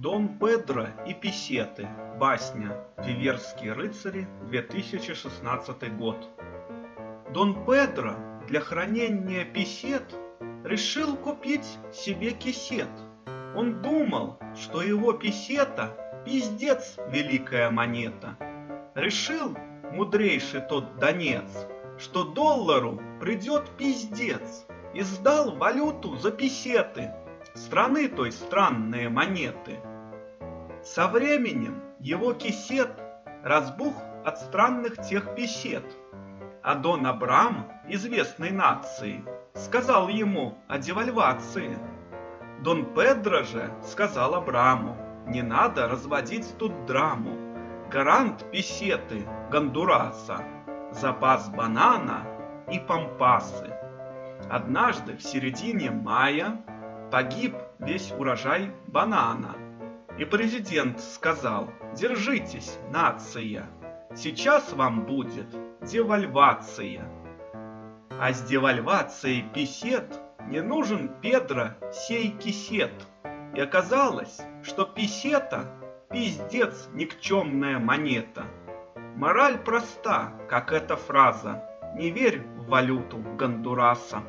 Дон Педро и Песеты. Басня. Виверские рыцари. 2016 год. Дон Педро для хранения песет решил купить себе кисет. Он думал, что его песета пиздец великая монета. Решил мудрейший тот донец, что доллару придет пиздец. И сдал валюту за песеты, страны той странные монеты. Со временем его кисет разбух от странных тех песет. А Дон Абрам, известной нации, сказал ему о девальвации. Дон Педро же сказал Абраму, не надо разводить тут драму. Гарант песеты Гондураса, запас банана и пампасы. Однажды в середине мая погиб весь урожай банана. И президент сказал, держитесь, нация, сейчас вам будет девальвация. А с девальвацией писет не нужен Педро сей кисет. И оказалось, что писета – пиздец никчемная монета. Мораль проста, как эта фраза – не верь в валюту Гондураса.